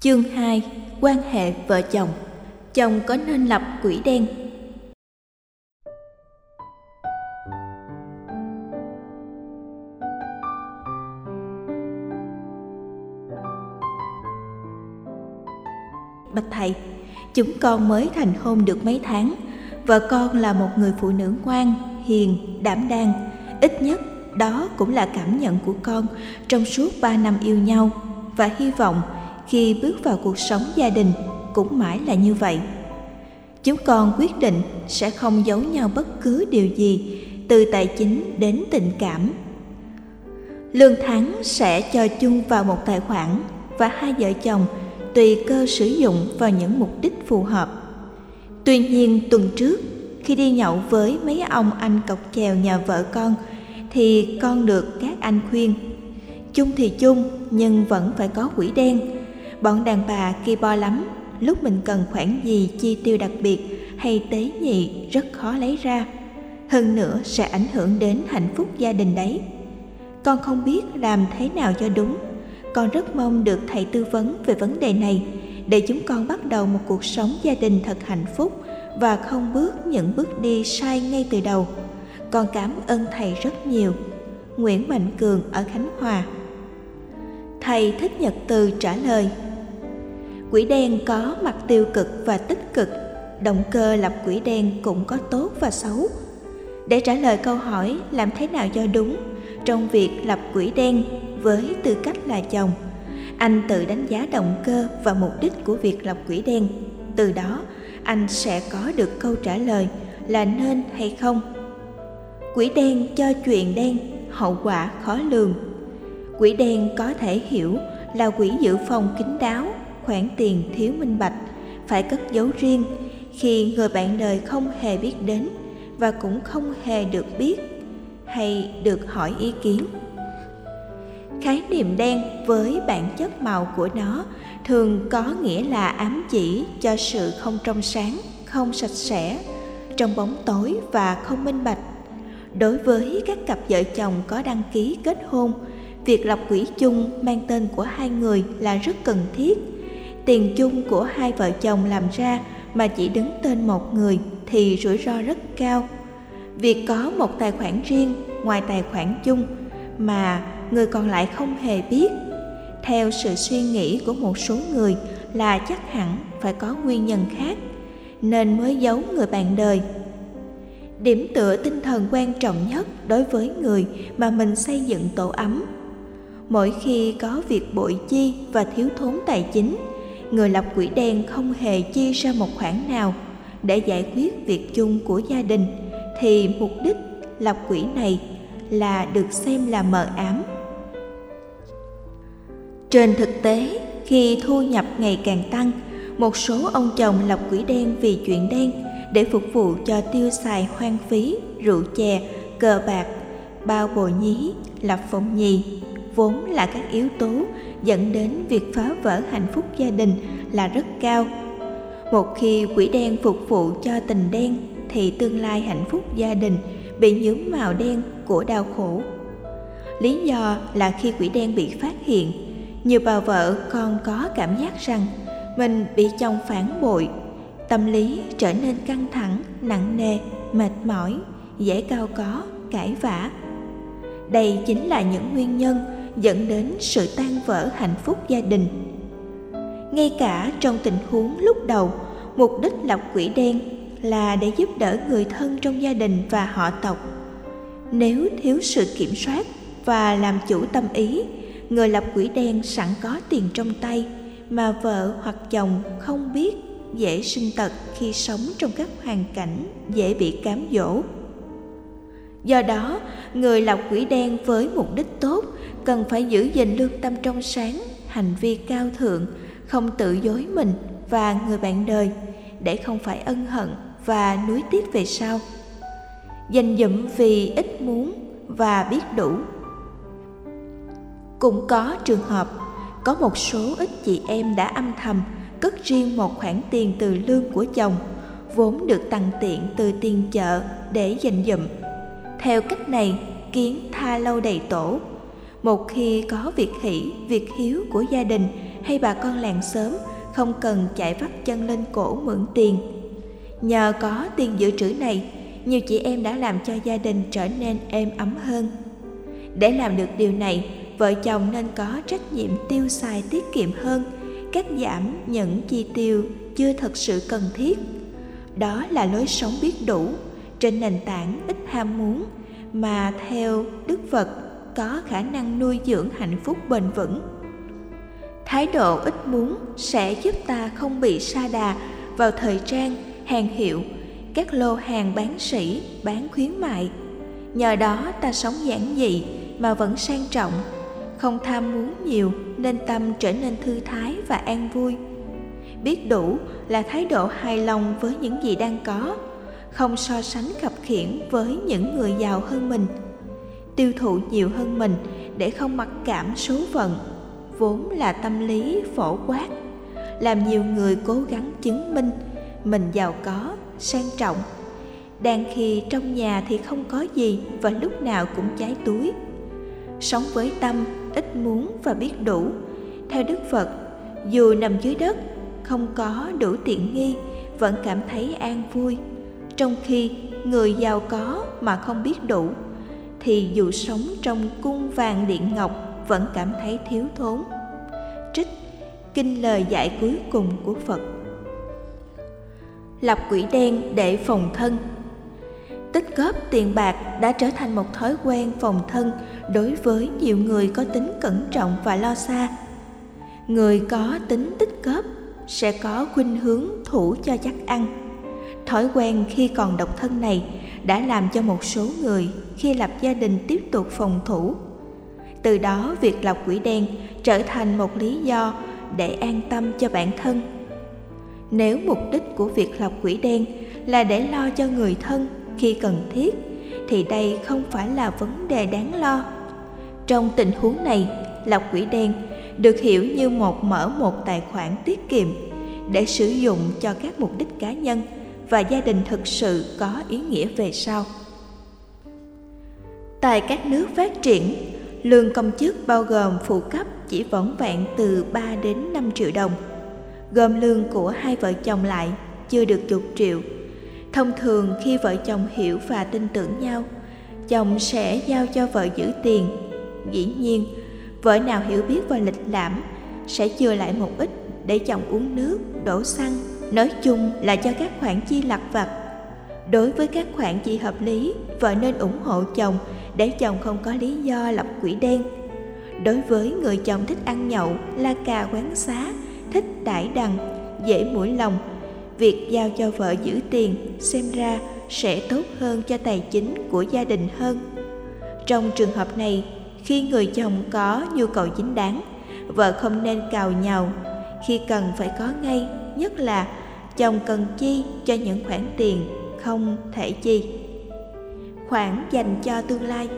Chương 2 Quan hệ vợ chồng. Chồng có nên lập quỹ đen? Bạch thầy, chúng con mới thành hôn được mấy tháng? Vợ con là một người phụ nữ ngoan, hiền, đảm đang. Ít nhất đó cũng là cảm nhận của con trong suốt ba năm yêu nhau. Và hy vọng khi bước vào cuộc sống gia đình cũng mãi là như vậy. Chúng con quyết định sẽ không giấu nhau bất cứ điều gì, từ tài chính đến tình cảm. Lương tháng sẽ cho chung vào một tài khoản và hai vợ chồng tùy cơ sử dụng vào những mục đích phù hợp. Tuy nhiên, tuần trước, khi đi nhậu với mấy ông anh cọc chèo nhà vợ con, thì con được các anh khuyên. Chung thì chung, nhưng vẫn phải có quỹ đen bọn đàn bà kỳ bo lắm. Lúc mình cần khoản gì, chi tiêu đặc biệt hay tế nhị rất khó lấy ra. Hơn nữa sẽ ảnh hưởng đến hạnh phúc gia đình đấy. Con không biết làm thế nào cho đúng. Con rất mong được thầy tư vấn về vấn đề này để chúng con bắt đầu một cuộc sống gia đình thật hạnh phúc và không bước những bước đi sai ngay từ đầu. Con cảm ơn thầy rất nhiều. Nguyễn mạnh cường ở khánh hòa. Thầy thích nhật từ trả lời quỹ đen có mặt tiêu cực và tích cực. Động cơ lập quỹ đen cũng có tốt và xấu. Để trả lời câu hỏi làm thế nào cho đúng, trong việc lập quỹ đen với tư cách là chồng, anh tự đánh giá động cơ và mục đích của việc lập quỹ đen. Từ đó, anh sẽ có được câu trả lời là nên hay không. Quỹ đen cho chuyện đen, hậu quả khó lường. Quỹ đen có thể hiểu là quỹ dự phòng kín đáo khoản tiền thiếu minh bạch, phải cất giấu riêng khi người bạn đời không hề biết đến và cũng không hề được biết hay được hỏi ý kiến. Khái niệm đen với bản chất màu của nó thường có nghĩa là ám chỉ cho sự không trong sáng, không sạch sẽ, trong bóng tối và không minh bạch. Đối với các cặp vợ chồng có đăng ký kết hôn, việc lập quỹ chung mang tên của hai người là rất cần thiết tiền chung của hai vợ chồng làm ra mà chỉ đứng tên một người thì rủi ro rất cao. Việc có một tài khoản riêng ngoài tài khoản chung mà người còn lại không hề biết. Theo sự suy nghĩ của một số người là chắc hẳn phải có nguyên nhân khác, nên mới giấu người bạn đời. Điểm tựa tinh thần quan trọng nhất đối với người mà mình xây dựng tổ ấm. Mỗi khi có việc bội chi và thiếu thốn tài chính người lập quỹ đen không hề chi ra một khoản nào. Để giải quyết việc chung của gia đình, thì mục đích lập quỹ này là được xem là mờ ám. Trên thực tế, khi thu nhập ngày càng tăng, một số ông chồng lập quỹ đen vì chuyện đen để phục vụ cho tiêu xài hoang phí, rượu chè, cờ bạc, bao bồ nhí, lập phòng nhì vốn là các yếu tố dẫn đến việc phá vỡ hạnh phúc gia đình là rất cao. Một khi quỷ đen phục vụ cho tình đen, thì tương lai hạnh phúc gia đình bị nhuốm màu đen của đau khổ. Lý do là khi quỷ đen bị phát hiện, nhiều bà vợ còn có cảm giác rằng mình bị chồng phản bội, tâm lý trở nên căng thẳng, nặng nề, mệt mỏi, dễ cao có, cãi vã. Đây chính là những nguyên nhân dẫn đến sự tan vỡ hạnh phúc gia đình. Ngay cả trong tình huống lúc đầu, mục đích lọc quỷ đen là để giúp đỡ người thân trong gia đình và họ tộc. Nếu thiếu sự kiểm soát và làm chủ tâm ý, người lập quỷ đen sẵn có tiền trong tay mà vợ hoặc chồng không biết dễ sinh tật khi sống trong các hoàn cảnh dễ bị cám dỗ. Do đó, người lập quỷ đen với mục đích tốt cần phải giữ gìn lương tâm trong sáng, hành vi cao thượng, không tự dối mình và người bạn đời, để không phải ân hận và nuối tiếc về sau. Dành dụm vì ít muốn và biết đủ. Cũng có trường hợp, có một số ít chị em đã âm thầm cất riêng một khoản tiền từ lương của chồng, vốn được tặng tiện từ tiền chợ để dành dụm. Theo cách này, kiến tha lâu đầy tổ một khi có việc hỷ việc hiếu của gia đình hay bà con làng xóm không cần chạy vắt chân lên cổ mượn tiền. Nhờ có tiền dự trữ này, nhiều chị em đã làm cho gia đình trở nên êm ấm hơn. Để làm được điều này, vợ chồng nên có trách nhiệm tiêu xài tiết kiệm hơn, cắt giảm những chi tiêu chưa thật sự cần thiết. Đó là lối sống biết đủ, trên nền tảng ít ham muốn mà theo Đức Phật có khả năng nuôi dưỡng hạnh phúc bền vững. Thái độ ít muốn sẽ giúp ta không bị sa đà vào thời trang, hàng hiệu, các lô hàng bán sỉ, bán khuyến mại. Nhờ đó ta sống giản dị mà vẫn sang trọng, không tham muốn nhiều nên tâm trở nên thư thái và an vui. Biết đủ là thái độ hài lòng với những gì đang có, không so sánh khập khiển với những người giàu hơn mình tiêu thụ nhiều hơn mình để không mặc cảm số phận, vốn là tâm lý phổ quát. Làm nhiều người cố gắng chứng minh mình giàu có, sang trọng. Đang khi trong nhà thì không có gì và lúc nào cũng cháy túi. Sống với tâm, ít muốn và biết đủ. Theo đức phật, dù nằm dưới đất, không có đủ tiện nghi, vẫn cảm thấy an vui. Trong khi người giàu có mà không biết đủ thì dù sống trong cung vàng điện ngọc vẫn cảm thấy thiếu thốn. Trích, kinh lời dạy cuối cùng của phật. Lập quỹ đen để phòng thân. Tích góp tiền bạc đã trở thành một thói quen phòng thân đối với nhiều người có tính cẩn trọng và lo xa. Người có tính tích góp sẽ có khuynh hướng thủ cho chắc ăn. Thói quen khi còn độc thân này đã làm cho một số người khi lập gia đình tiếp tục phòng thủ. Từ đó việc lọc quỹ đen trở thành một lý do để an tâm cho bản thân. Nếu mục đích của việc lọc quỹ đen là để lo cho người thân khi cần thiết thì đây không phải là vấn đề đáng lo. Trong tình huống này, lọc quỹ đen được hiểu như một mở một tài khoản tiết kiệm để sử dụng cho các mục đích cá nhân và gia đình thực sự có ý nghĩa về sau. Tại các nước phát triển, lương công chức bao gồm phụ cấp chỉ vỏn vẹn từ 3 đến 5 triệu đồng. Gồm lương của hai vợ chồng lại chưa được chục triệu. Thông thường khi vợ chồng hiểu và tin tưởng nhau, chồng sẽ giao cho vợ giữ tiền. Dĩ nhiên, vợ nào hiểu biết và lịch lãm sẽ chừa lại một ít để chồng uống nước, đổ xăng nói chung là cho các khoản chi lặt vặt. Đối với các khoản chi hợp lý, vợ nên ủng hộ chồng để chồng không có lý do lập quỹ đen. Đối với người chồng thích ăn nhậu, la cà, quán xá, thích đãi đằng, dễ mũi lòng, việc giao cho vợ giữ tiền xem ra sẽ tốt hơn cho tài chính của gia đình hơn. Trong trường hợp này, khi người chồng có nhu cầu chính đáng, vợ không nên cào nhào. Khi cần phải có ngay nhất là chồng cần chi cho những khoản tiền không thể chi. Khoản dành cho tương lai.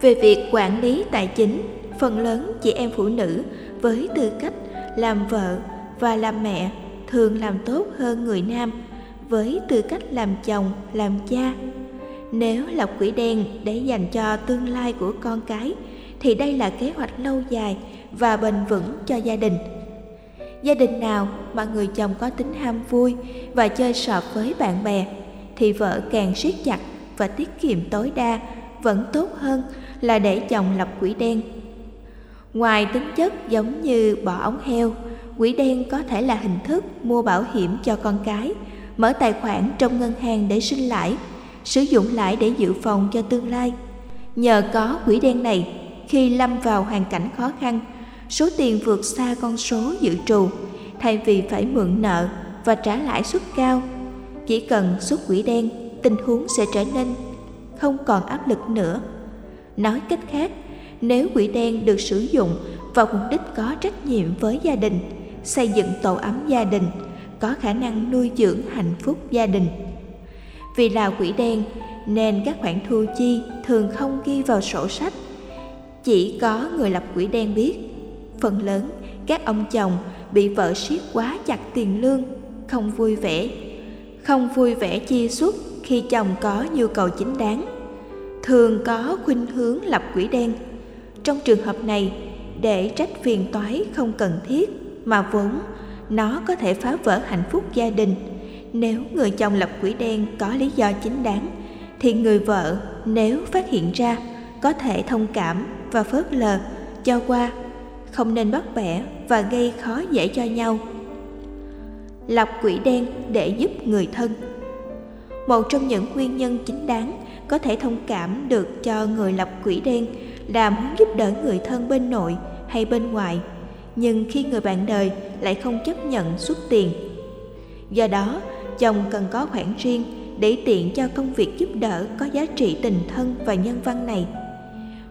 Về việc quản lý tài chính, phần lớn chị em phụ nữ với tư cách làm vợ và làm mẹ thường làm tốt hơn người nam với tư cách làm chồng, làm cha. Nếu lập quỹ đen để dành cho tương lai của con cái thì đây là kế hoạch lâu dài và bền vững cho gia đình gia đình nào mà người chồng có tính ham vui và chơi sọt với bạn bè, thì vợ càng siết chặt và tiết kiệm tối đa vẫn tốt hơn là để chồng lập quỹ đen. Ngoài tính chất giống như bỏ ống heo, quỹ đen có thể là hình thức mua bảo hiểm cho con cái, mở tài khoản trong ngân hàng để sinh lãi, sử dụng lãi để dự phòng cho tương lai. Nhờ có quỹ đen này, khi lâm vào hoàn cảnh khó khăn số tiền vượt xa con số dự trù. Thay vì phải mượn nợ và trả lãi suất cao, chỉ cần xuất quỹ đen, tình huống sẽ trở nên không còn áp lực nữa. Nói cách khác, nếu quỹ đen được sử dụng vào mục đích có trách nhiệm với gia đình, xây dựng tổ ấm gia đình, có khả năng nuôi dưỡng hạnh phúc gia đình. Vì là quỹ đen nên các khoản thu chi thường không ghi vào sổ sách, chỉ có người lập quỹ đen biết phần lớn các ông chồng bị vợ siết quá chặt tiền lương, không vui vẻ. Không vui vẻ chia xuất khi chồng có nhu cầu chính đáng, thường có khuynh hướng lập quỹ đen. Trong trường hợp này, để trách phiền toái không cần thiết mà vốn nó có thể phá vỡ hạnh phúc gia đình. Nếu người chồng lập quỹ đen có lý do chính đáng, thì người vợ nếu phát hiện ra có thể thông cảm và phớt lờ cho qua không nên bắt bẻ và gây khó dễ cho nhau. Lập quỷ đen để giúp người thân. Một trong những nguyên nhân chính đáng có thể thông cảm được cho người lập quỷ đen là muốn giúp đỡ người thân bên nội hay bên ngoài, nhưng khi người bạn đời lại không chấp nhận xuất tiền. Do đó, chồng cần có khoản riêng để tiện cho công việc giúp đỡ có giá trị tình thân và nhân văn này.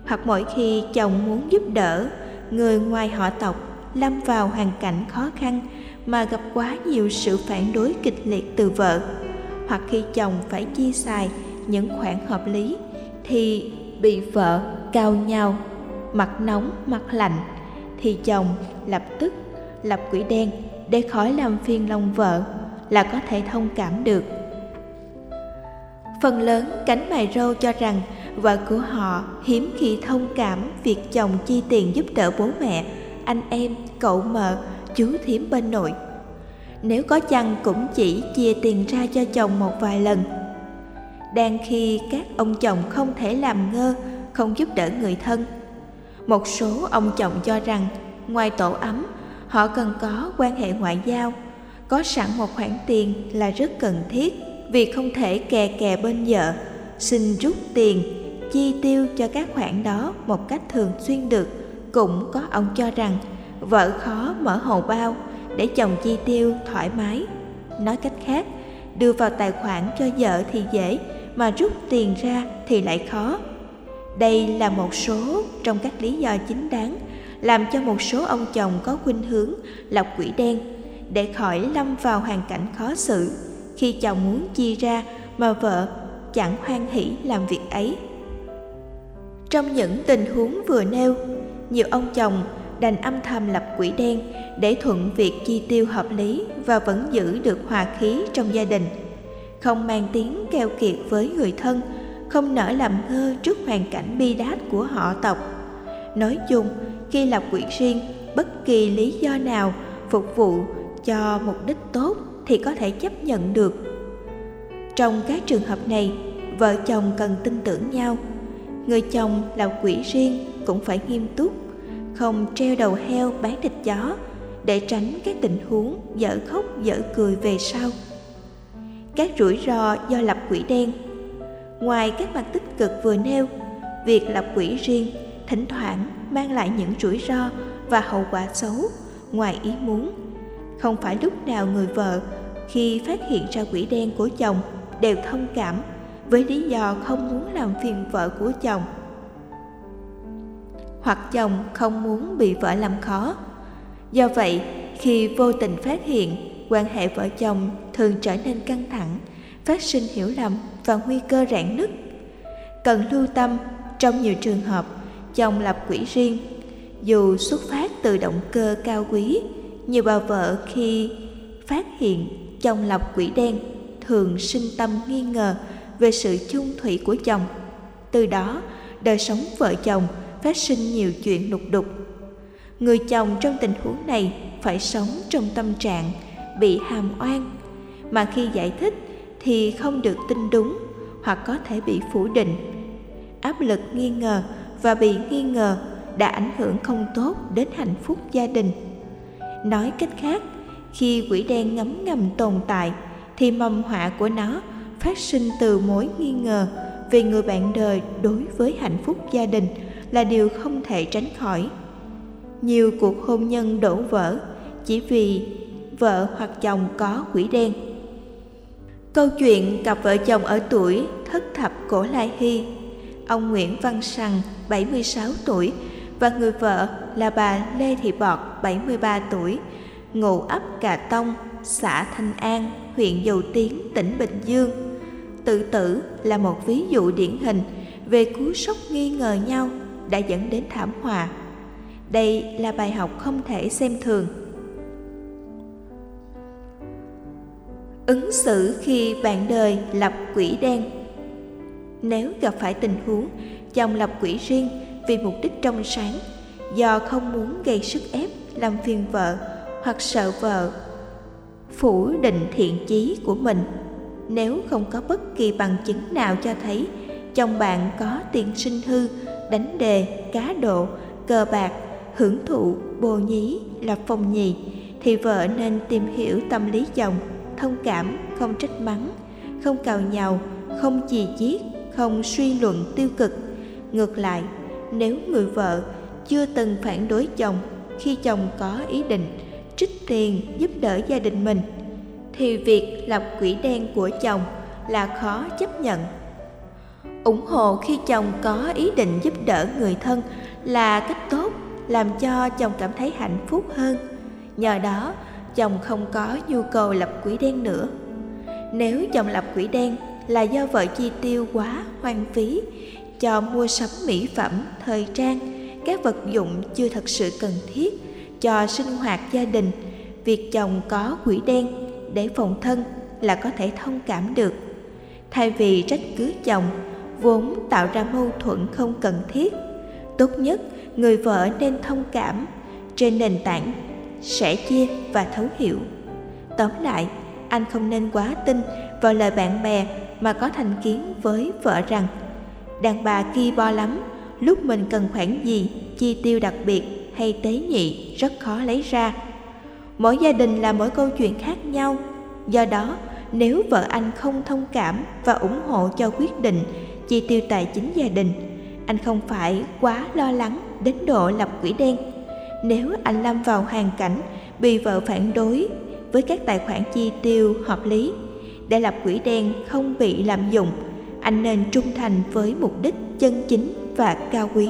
Hoặc mỗi khi chồng muốn giúp đỡ người ngoài họ tộc, lâm vào hoàn cảnh khó khăn mà gặp quá nhiều sự phản đối kịch liệt từ vợ. Hoặc khi chồng phải chi xài những khoản hợp lý thì bị vợ cao nhau mặt nóng mặt lạnh, thì chồng lập tức lập quỷ đen để khỏi làm phiền lòng vợ là có thể thông cảm được. Phần lớn cánh mày râu cho rằng và của họ, hiếm khi thông cảm việc chồng chi tiền giúp đỡ bố mẹ, anh em, cậu mợ, chú thím bên nội. Nếu có chăng cũng chỉ chia tiền ra cho chồng một vài lần. Đang khi các ông chồng không thể làm ngơ, không giúp đỡ người thân, một số ông chồng cho rằng ngoài tổ ấm, họ cần có quan hệ ngoại giao, có sẵn một khoản tiền là rất cần thiết vì không thể kè kè bên vợ, xin rút tiền chi tiêu cho các khoản đó một cách thường xuyên được, cũng có ông cho rằng vợ khó mở hồ bao để chồng chi tiêu thoải mái. Nói cách khác, đưa vào tài khoản cho vợ thì dễ, mà rút tiền ra thì lại khó. Đây là một số trong các lý do chính đáng, làm cho một số ông chồng có khuynh hướng lọc quỷ đen để khỏi lâm vào hoàn cảnh khó xử. Khi chồng muốn chi ra mà vợ chẳng hoan hỷ làm việc ấy trong những tình huống vừa nêu, nhiều ông chồng đành âm thầm lập quỹ đen để thuận việc chi tiêu hợp lý và vẫn giữ được hòa khí trong gia đình. Không mang tiếng keo kiệt với người thân, không nỡ làm ngơ trước hoàn cảnh bi đát của họ tộc. Nói chung, khi lập quỹ riêng, bất kỳ lý do nào phục vụ cho mục đích tốt thì có thể chấp nhận được. Trong các trường hợp này, vợ chồng cần tin tưởng nhau người chồng là quỷ riêng, cũng phải nghiêm túc, không treo đầu heo bán thịt chó, để tránh các tình huống dở khóc dở cười về sau. Các rủi ro do lập quỹ đen. Ngoài các mặt tích cực vừa nêu, việc lập quỹ riêng thỉnh thoảng mang lại những rủi ro và hậu quả xấu ngoài ý muốn. Không phải lúc nào người vợ khi phát hiện ra quỹ đen của chồng đều thông cảm với lý do không muốn làm phiền vợ của chồng. Hoặc chồng không muốn bị vợ làm khó. Do vậy, khi vô tình phát hiện, quan hệ vợ chồng thường trở nên căng thẳng, phát sinh hiểu lầm và nguy cơ rạn nứt. Cần lưu tâm, trong nhiều trường hợp, chồng lập quỹ riêng, dù xuất phát từ động cơ cao quý nhiều bà vợ khi phát hiện chồng lập quỹ đen thường sinh tâm nghi ngờ về sự chung thủy của chồng. Từ đó, đời sống vợ chồng phát sinh nhiều chuyện lục đục. Người chồng trong tình huống này phải sống trong tâm trạng bị hàm oan, mà khi giải thích thì không được tin đúng hoặc có thể bị phủ định. Áp lực nghi ngờ và bị nghi ngờ đã ảnh hưởng không tốt đến hạnh phúc gia đình. Nói cách khác, khi quỷ đen ngấm ngầm tồn tại thì mầm họa của nó phát sinh từ mối nghi ngờ về người bạn đời đối với hạnh phúc gia đình là điều không thể tránh khỏi. Nhiều cuộc hôn nhân đổ vỡ chỉ vì vợ hoặc chồng có quỷ đen. Câu chuyện cặp vợ chồng ở tuổi thất thập cổ lai hy, ông Nguyễn Văn Sằng 76 tuổi, và người vợ là bà Lê Thị Bọt 73 tuổi, ngụ ấp Cà Tông, xã Thanh An, huyện Dầu Tiến tỉnh Bình Dương tự tử là một ví dụ điển hình về cú sốc nghi ngờ nhau đã dẫn đến thảm họa. Đây là bài học không thể xem thường. Ứng xử khi bạn đời lập quỹ đen. Nếu gặp phải tình huống chồng lập quỹ riêng vì mục đích trong sáng, do không muốn gây sức ép, làm phiền vợ hoặc sợ vợ, phủ định thiện chí của mình nếu không có bất kỳ bằng chứng nào cho thấy chồng bạn có tiền sinh hư, đánh đề, cá độ, cờ bạc, hưởng thụ, bồ nhí lập phòng nhì, thì vợ nên tìm hiểu tâm lý chồng, thông cảm, không trách mắng, không cào nhào, không chì chiết, không suy luận tiêu cực. Ngược lại, nếu người vợ chưa từng phản đối chồng khi chồng có ý định trích tiền giúp đỡ gia đình mình thì việc lập quỹ đen của chồng là khó chấp nhận. Ủng hộ khi chồng có ý định giúp đỡ người thân là cách tốt, làm cho chồng cảm thấy hạnh phúc hơn. Nhờ đó, chồng không có nhu cầu lập quỹ đen nữa. Nếu chồng lập quỹ đen là do vợ chi tiêu quá hoang phí, cho mua sắm mỹ phẩm, thời trang, các vật dụng chưa thật sự cần thiết cho sinh hoạt gia đình, việc chồng có quỹ đen để phòng thân là có thể thông cảm được. Thay vì trách cứ chồng, vốn tạo ra mâu thuẫn không cần thiết, tốt nhất người vợ nên thông cảm, trên nền tảng sẻ chia và thấu hiểu. Tóm lại, anh không nên quá tin vào lời bạn bè mà có thành kiến với vợ rằng, đàn bà ki bo lắm, lúc mình cần khoản gì, chi tiêu đặc biệt hay tế nhị rất khó lấy ra mỗi gia đình là mỗi câu chuyện khác nhau. Do đó, nếu vợ anh không thông cảm và ủng hộ cho quyết định chi tiêu tài chính gia đình, anh không phải quá lo lắng đến độ lập quỹ đen. Nếu anh lâm vào hoàn cảnh bị vợ phản đối với các tài khoản chi tiêu hợp lý, để lập quỹ đen không bị lạm dụng, anh nên trung thành với mục đích chân chính và cao quý.